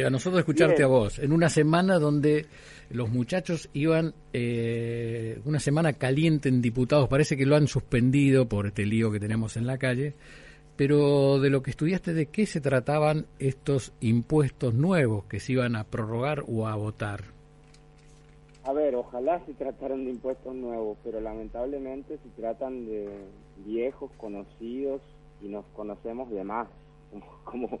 A nosotros escucharte a vos, en una semana donde los muchachos iban, eh, una semana caliente en diputados, parece que lo han suspendido por este lío que tenemos en la calle, pero de lo que estudiaste, ¿de qué se trataban estos impuestos nuevos que se iban a prorrogar o a votar? A ver, ojalá se trataran de impuestos nuevos, pero lamentablemente se tratan de viejos, conocidos y nos conocemos de más, como como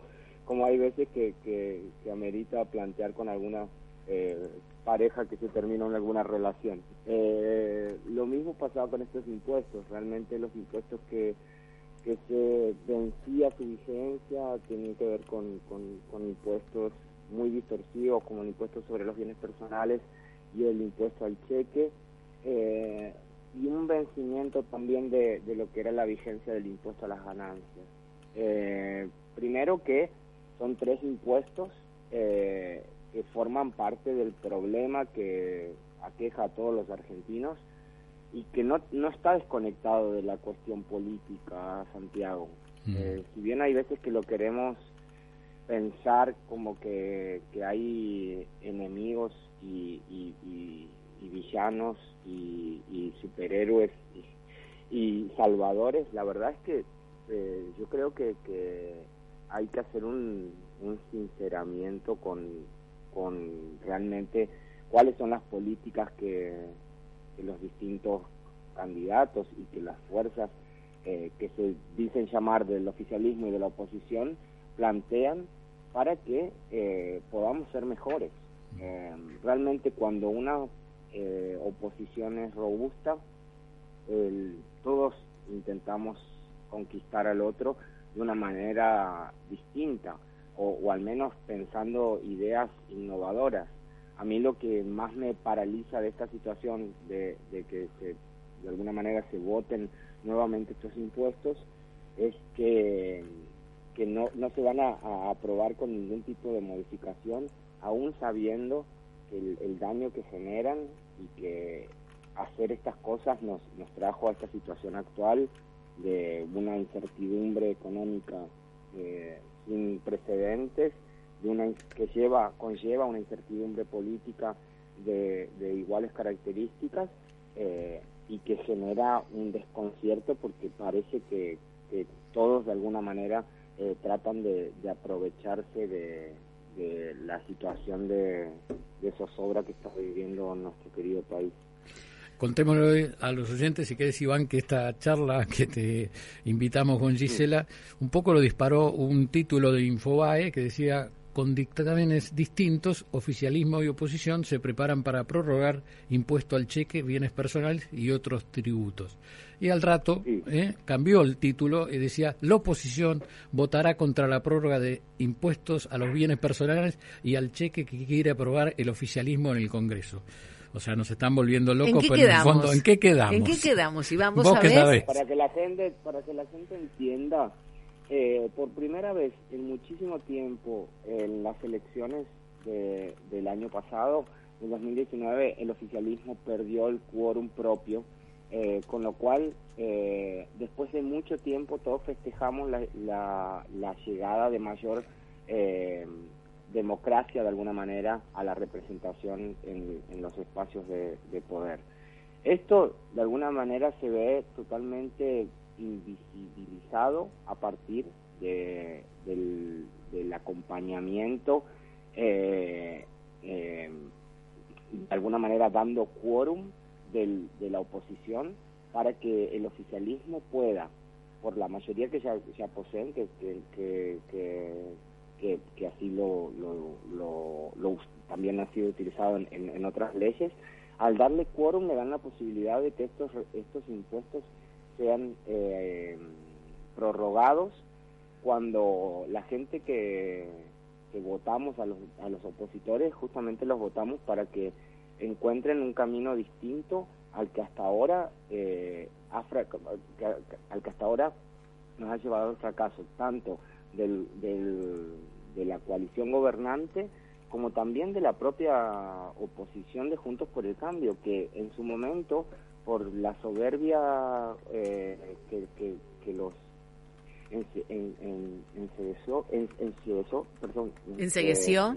hay veces que, que, amerita plantear con alguna eh, pareja que se termina en alguna relación. Eh, lo mismo pasaba con estos impuestos, realmente los impuestos que, que se vencía su vigencia tienen que ver con, con, impuestos muy distorsivos como el impuesto sobre los bienes personales y el impuesto al cheque. Eh, y un vencimiento también de, de, lo que era la vigencia del impuesto a las ganancias. primero que son tres impuestos eh, que forman parte del problema que aqueja a todos los argentinos y que no, no está desconectado de la cuestión política, Santiago. Mm. Eh, si bien hay veces que lo queremos pensar como que, que hay enemigos y, y, villanos y, superhéroes y, salvadores, la verdad es que eh, yo creo que, que hay que hacer un, sinceramiento con, con realmente cuáles son las políticas que, los distintos candidatos y que las fuerzas eh, que se dicen llamar del oficialismo y de la oposición plantean para que eh, podamos ser mejores. Eh, realmente cuando una oposición es robusta, todos intentamos conquistar al otro de una manera distinta o, al menos pensando ideas innovadoras. A mí lo que más me paraliza de esta situación de, que de alguna manera se voten nuevamente estos impuestos es que, que no, no se van a, aprobar con ningún tipo de modificación, aún sabiendo el, el daño que generan y que hacer estas cosas nos, nos trajo a esta situación actual de una incertidumbre económica eh, sin precedentes, de una que lleva conlleva una incertidumbre política de, iguales características eh, y que genera un desconcierto porque parece que, todos de alguna manera eh, tratan de, aprovecharse de, la situación de, de zozobra que está viviendo nuestro querido país. Contémosle a los oyentes, si querés, Iván, que esta charla que te invitamos con Gisela, un poco lo disparó un título de Infobae que decía con dictámenes distintos, oficialismo y oposición se preparan para prorrogar impuesto al cheque, bienes personales y otros tributos. Y al rato eh, cambió el título y decía, la oposición votará contra la prórroga de impuestos a los bienes personales y al cheque que quiere aprobar el oficialismo en el Congreso. O sea, nos están volviendo locos, pero en el fondo, ¿en qué quedamos? ¿En qué quedamos? Y vamos a ver. Para que la gente, para que la gente entienda, eh, por primera vez en muchísimo tiempo, en las elecciones del año pasado, en 2019, el oficialismo perdió el quórum propio, eh, con lo cual, eh, después de mucho tiempo, todos festejamos la, la, la llegada de mayor democracia de alguna manera a la representación en, los espacios de, poder. Esto de alguna manera se ve totalmente invisibilizado a partir de, del, acompañamiento, eh, eh, de alguna manera dando quórum de la oposición para que el oficialismo pueda, por la mayoría que ya, ya poseen, que, que, así lo, lo, también ha sido utilizado en, en, otras leyes, al darle quórum le dan la posibilidad de que estos, estos impuestos sean eh, prorrogados cuando la gente que, que votamos a los, a los opositores justamente los votamos para que encuentren un camino distinto al que hasta ahora eh, al que hasta ahora nos ha llevado al fracaso tanto del, de la coalición gobernante como también de la propia oposición de Juntos por el Cambio, que en su momento, por la soberbia eh, que, que, los en, en, en, en, en, en perdón. ¿Ensegueció?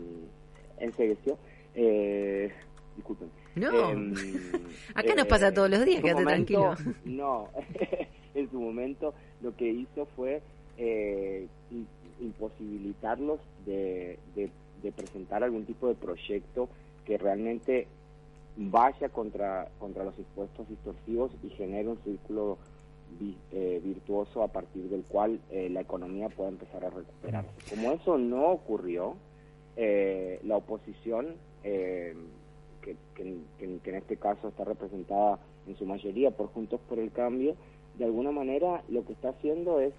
ensegueció. Eh, disculpen. No, em, acá nos pasa todos los días, quédate tranquilo. No, en su momento lo que hizo fue eh, imposibilitarlos de, de, presentar algún tipo de proyecto que realmente vaya contra, contra los impuestos distorsivos y genere un círculo eh, virtuoso a partir del cual eh, la economía pueda empezar a recuperarse. Como eso no ocurrió, eh, la oposición, que, que, en este caso está representada en su mayoría por Juntos por el Cambio, de alguna manera lo que está haciendo es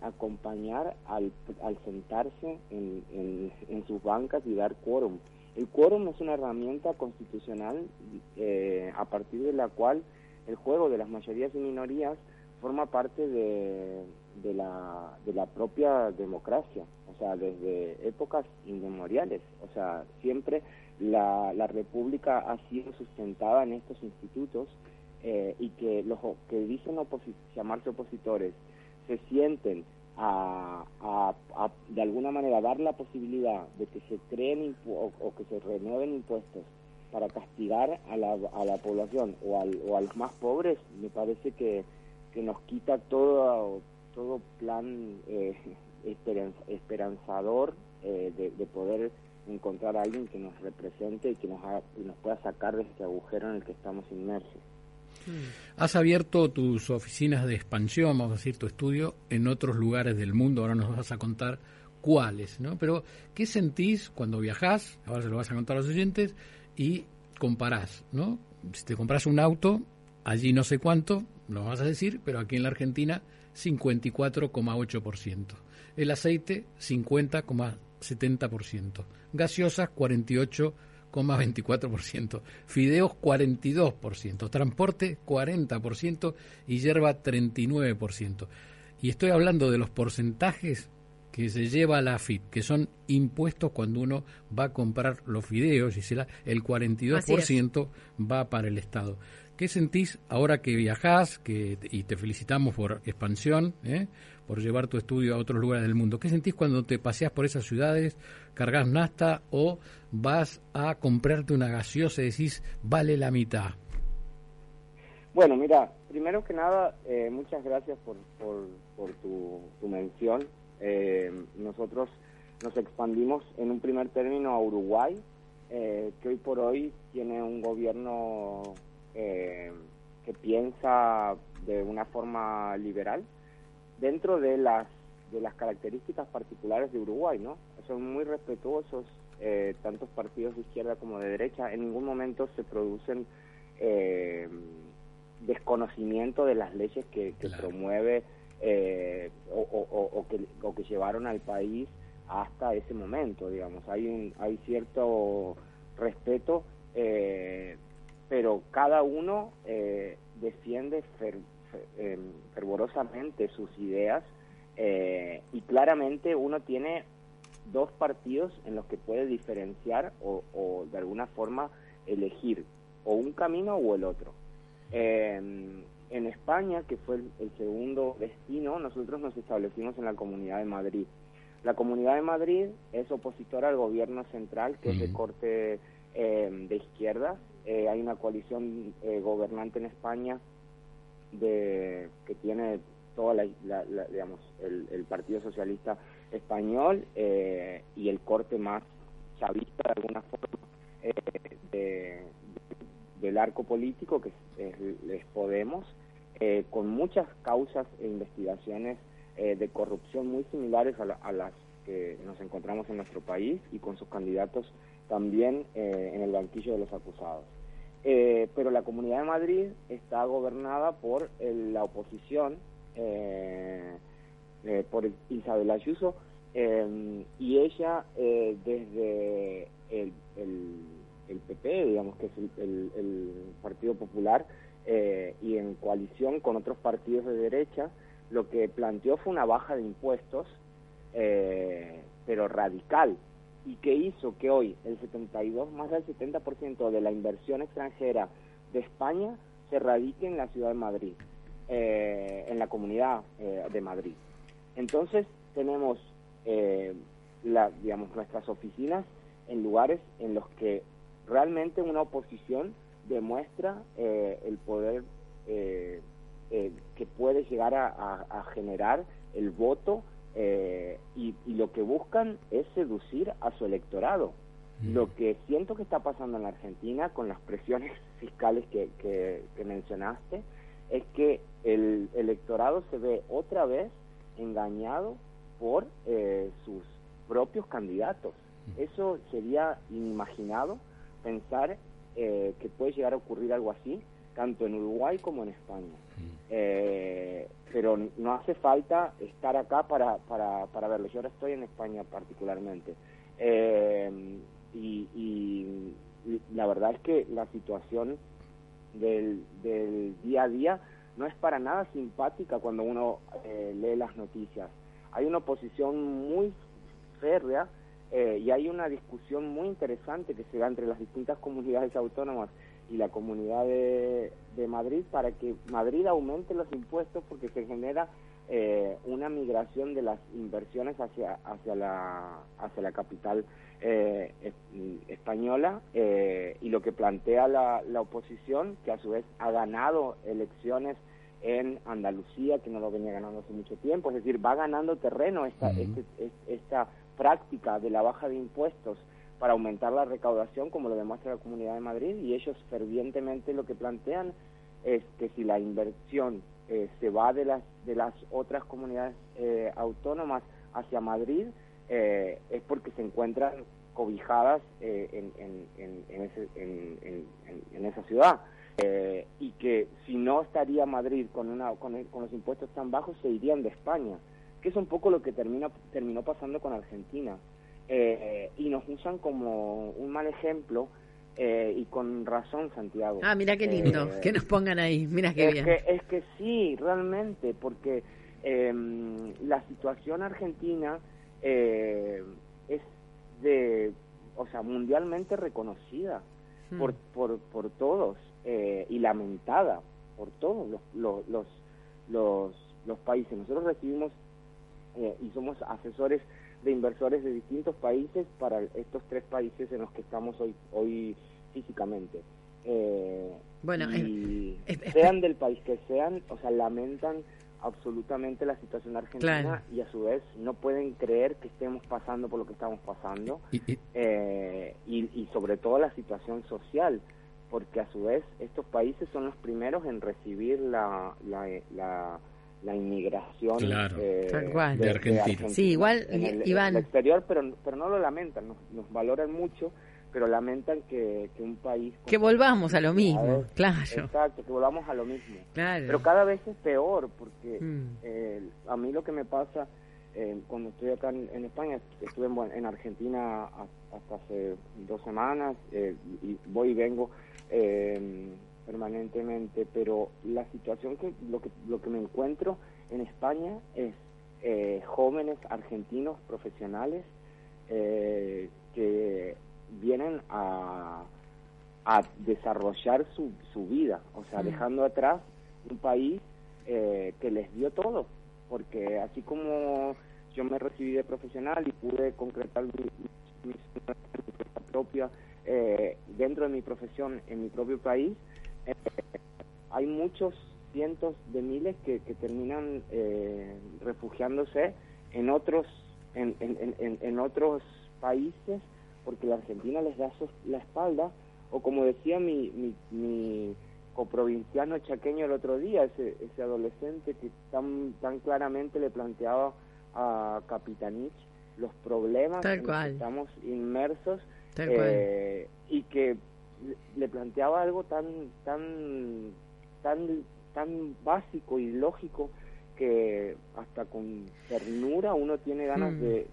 acompañar al, al sentarse en, en, sus bancas y dar quórum. El quórum es una herramienta constitucional a partir de la cual el juego de las mayorías y minorías forma parte de, de, la, de la propia democracia, o sea, desde épocas inmemoriales. O sea, siempre la, la República ha sido sustentada en estos institutos eh, y que los que dicen llamarse opositores se sienten a, a, de alguna manera dar la posibilidad de que se creen o, o, que se renueven impuestos para castigar a la, a la población o, al, o a los más pobres, me parece que que nos quita todo, todo plan eh, esperanzador eh, de, poder encontrar a alguien que nos represente y que nos, nos pueda sacar de este agujero en el que estamos inmersos. Has abierto tus oficinas de expansión, vamos a decir, tu estudio en otros lugares del mundo, ahora nos vas a contar cuáles, ¿no? Pero, ¿qué sentís cuando viajás? Ahora se lo vas a contar a los oyentes y comparás, ¿no? Si te compras un auto, allí no sé cuánto, lo vas a decir, pero aquí en la Argentina 54,8%. El aceite 50,70%. Gaseosas 48,24%. Fideos 42%. Transporte 40% y hierba 39%. Y estoy hablando de los porcentajes que se lleva a la AFIP, que son impuestos cuando uno va a comprar los fideos, y el 42% va para el Estado. ¿Qué sentís ahora que viajás que, y te felicitamos por expansión, eh, por llevar tu estudio a otros lugares del mundo? ¿Qué sentís cuando te paseas por esas ciudades, cargas nasta o vas a comprarte una gaseosa y decís, vale la mitad? Bueno, mira, primero que nada, eh, muchas gracias por, por, tu, mención. Eh, nosotros nos expandimos en un primer término a Uruguay, que hoy por hoy tiene un gobierno eh, que piensa de una forma liberal dentro de las de las características particulares de Uruguay, ¿no? Son muy respetuosos eh, tantos partidos de izquierda como de derecha. En ningún momento se producen eh, desconocimiento de las leyes que, promueve eh, o, que, o que llevaron al país hasta ese momento, digamos. Hay un hay cierto respeto eh, pero cada uno eh, defiende em, fervorosamente sus ideas eh, y claramente uno tiene dos partidos en los que puede diferenciar o, de alguna forma elegir o un camino o el otro. Em, en España, que fue el, segundo destino, nosotros nos establecimos en la Comunidad de Madrid. La Comunidad de Madrid es opositora al gobierno central, que es de corte em, de izquierdas, eh, hay una coalición eh, gobernante en España de que tiene toda la, digamos el, Partido Socialista español eh, y el corte más chavista de alguna forma del arco político que es, Podemos con muchas causas e investigaciones de corrupción muy similares a las que nos encontramos en nuestro país y con sus candidatos también eh, en el banquillo de los acusados. Eh, pero la Comunidad de Madrid está gobernada por la oposición, eh, por Isabel Ayuso, y ella desde el, el, PP, digamos que es el, Partido Popular, y en coalición con otros partidos de derecha, lo que planteó fue una baja de impuestos, pero radical, y que hizo que hoy el 72, más del 70% de la inversión extranjera de España se radique en la ciudad de Madrid, eh, en la comunidad eh, de Madrid. Entonces tenemos eh, la, digamos, nuestras oficinas en lugares en los que realmente una oposición demuestra eh, el poder eh, que puede llegar a, generar el voto y, lo que buscan es seducir a su electorado. Mm. Lo que siento que está pasando en la Argentina con las presiones fiscales que, que mencionaste es que el electorado se ve otra vez engañado por eh, sus propios candidatos. Eso sería inimaginado pensar eh, que puede llegar a ocurrir algo así, tanto en Uruguay como en España. Eh, pero no hace falta estar acá para, para, para verlo. Yo ahora estoy en España particularmente. Y, y, la verdad es que la situación del, del día a día no es para nada simpática cuando uno lee las noticias hay una oposición muy férrea eh, y hay una discusión muy interesante que se da entre las distintas comunidades autónomas y la comunidad de, Madrid para que Madrid aumente los impuestos porque se genera eh, una migración de las inversiones hacia hacia la hacia la capital eh, española y lo que plantea la, la oposición que a su vez ha ganado elecciones en Andalucía, que no lo venía ganando hace mucho tiempo. Es decir, va ganando terreno esta, este, esta práctica de la baja de impuestos para aumentar la recaudación, como lo demuestra la Comunidad de Madrid, y ellos fervientemente lo que plantean es que si la inversión eh, se va de las, de las otras comunidades eh, autónomas hacia Madrid, eh, es porque se encuentran cobijadas en, en, en, ese, en, esa ciudad. Eh, y que si no estaría Madrid con, una, con, los impuestos tan bajos, se irían de España, que es un poco lo que termina, terminó pasando con Argentina. Eh, y nos usan como un mal ejemplo eh, y con razón Santiago. Ah, mira qué lindo, que nos pongan ahí, mira qué es bien. Que, es que sí, realmente, porque em, la situación argentina es de, o sea, mundialmente reconocida hmm. por, por, por todos. Eh, y lamentada por todos los, los, los, los, países. Nosotros recibimos eh, y somos asesores de inversores de distintos países para estos tres países en los que estamos hoy, hoy físicamente. Eh, bueno, y sean del país que sean, o sea, lamentan absolutamente la situación argentina y a su vez no pueden creer que estemos pasando por lo que estamos pasando y, y sobre todo la situación social porque a su vez estos países son los primeros en recibir la, la, la, inmigración eh, de, Argentina. Sí, igual, en el, exterior, pero, pero no lo lamentan, nos, valoran mucho, pero lamentan que, que un país... Que volvamos a lo mismo, claro. Exacto, que volvamos a lo mismo. Claro. Pero cada vez es peor, porque mm. eh, a mí lo que me pasa... Eh, cuando estoy acá en, España, estuve en, en, Argentina hasta hace dos semanas y voy y vengo eh, permanentemente, pero la situación que lo, que lo que me encuentro en España es eh, jóvenes argentinos profesionales eh, que vienen a, a desarrollar su, su vida, o sea, dejando atrás un país eh, que les dio todo, porque así como yo me recibí de profesional y pude concretar mi, mi, mi propia eh, dentro de mi profesión en mi propio país, eh, hay muchos cientos de miles que, terminan eh, refugiándose en otros en, en, en, otros países porque la Argentina les da la espalda. O como decía mi, mi, mi coprovinciano chaqueño el otro día ese, ese adolescente que tan tan claramente le planteaba a Capitanich los problemas en los que estamos inmersos eh, y que le planteaba algo tan tan tan tan básico y lógico que hasta con ternura uno tiene ganas mm. de,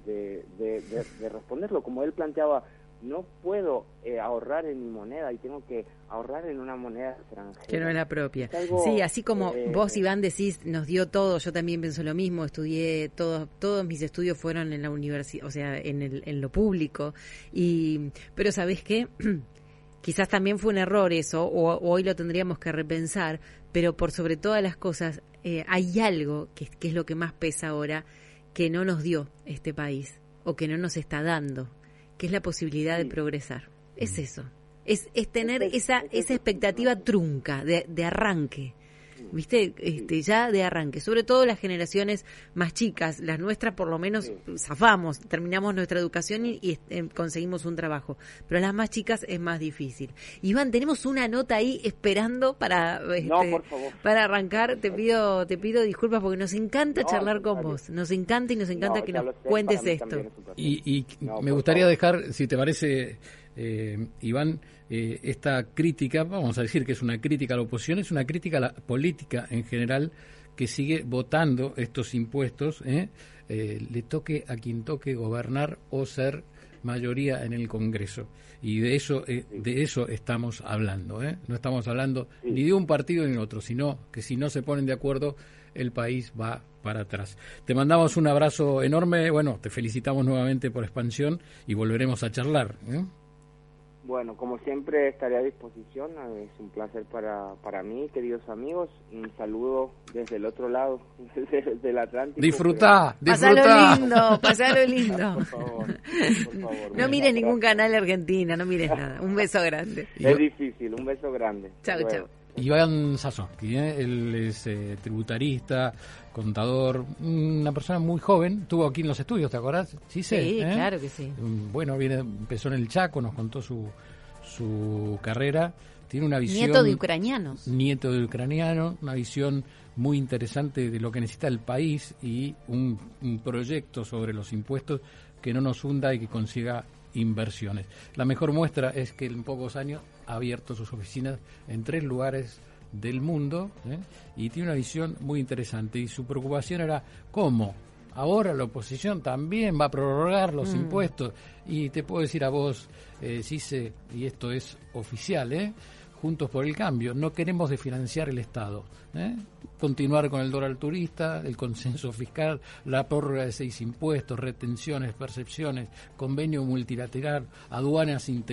de, de, responderlo como él planteaba no puedo eh, ahorrar en mi moneda y tengo que ahorrar en una moneda extranjera. Que no es la propia. sí, así como eh, vos, Iván, decís, nos dio todo, yo también pienso lo mismo, estudié, todo, todos mis estudios fueron en la universidad, o sea, en, el, en lo público. y Pero ¿sabés qué? Quizás también fue un error eso, o, hoy lo tendríamos que repensar, pero por sobre todas las cosas, eh, hay algo que, que es lo que más pesa ahora, que no nos dio este país o que no nos está dando, que es la posibilidad de progresar. Es mm. eso. Es, es tener esa, esa expectativa trunca de, de arranque ¿viste? Este, ya de arranque, sobre todo las generaciones más chicas, las nuestras por lo menos zafamos, terminamos nuestra educación y, eh, conseguimos un trabajo, pero las más chicas es más difícil. Iván, tenemos una nota ahí esperando para este, para arrancar, te pido te pido disculpas porque nos encanta charlar con vos, nos encanta y nos encanta que nos cuentes esto. Y, me gustaría dejar, si te parece, eh, Iván, eh, esta crítica, vamos a decir que es una crítica a la oposición, es una crítica a la política en general que sigue votando estos impuestos, ¿eh? Eh, le toque a quien toque gobernar o ser mayoría en el Congreso. Y de eso, de eso estamos hablando. No estamos hablando ni de un partido ni de otro, sino que si no se ponen de acuerdo, el país va para atrás. Te mandamos un abrazo enorme. Bueno, te felicitamos nuevamente por expansión y volveremos a charlar. Bueno, como siempre estaré a disposición, es un placer para, para mí, queridos amigos. Un saludo desde el otro lado, desde, el Atlántico. Disfrutá, disfrutá. Pasalo lindo, pasalo lindo. por favor, por favor. No mires ningún canal de Argentina, no mires nada. Un beso grande. Es difícil, un beso grande. Chao, chao. Iván Sazonsky, ¿eh? él es eh, tributarista, contador, una persona muy joven, estuvo aquí en los estudios, ¿te acordás? Sí, sí ¿eh? claro que sí. Mm, bueno, viene, empezó en el Chaco, nos contó su, su carrera, tiene una visión... Nieto de ucranianos. Nieto de ucraniano, una visión muy interesante de lo que necesita el país y un, un proyecto sobre los impuestos que no nos hunda y que consiga inversiones. La mejor muestra es que en pocos años ha abierto sus oficinas en tres lugares del mundo ¿eh? y tiene una visión muy interesante y su preocupación era cómo ahora la oposición también va a prorrogar los mm. impuestos y te puedo decir a vos, eh, Cise, y esto es oficial, ¿eh? Juntos por el Cambio, no queremos desfinanciar el Estado. ¿eh? Continuar con el dólar turista, el consenso fiscal, la prórroga de seis impuestos, retenciones, percepciones, convenio multilateral, aduanas interiores.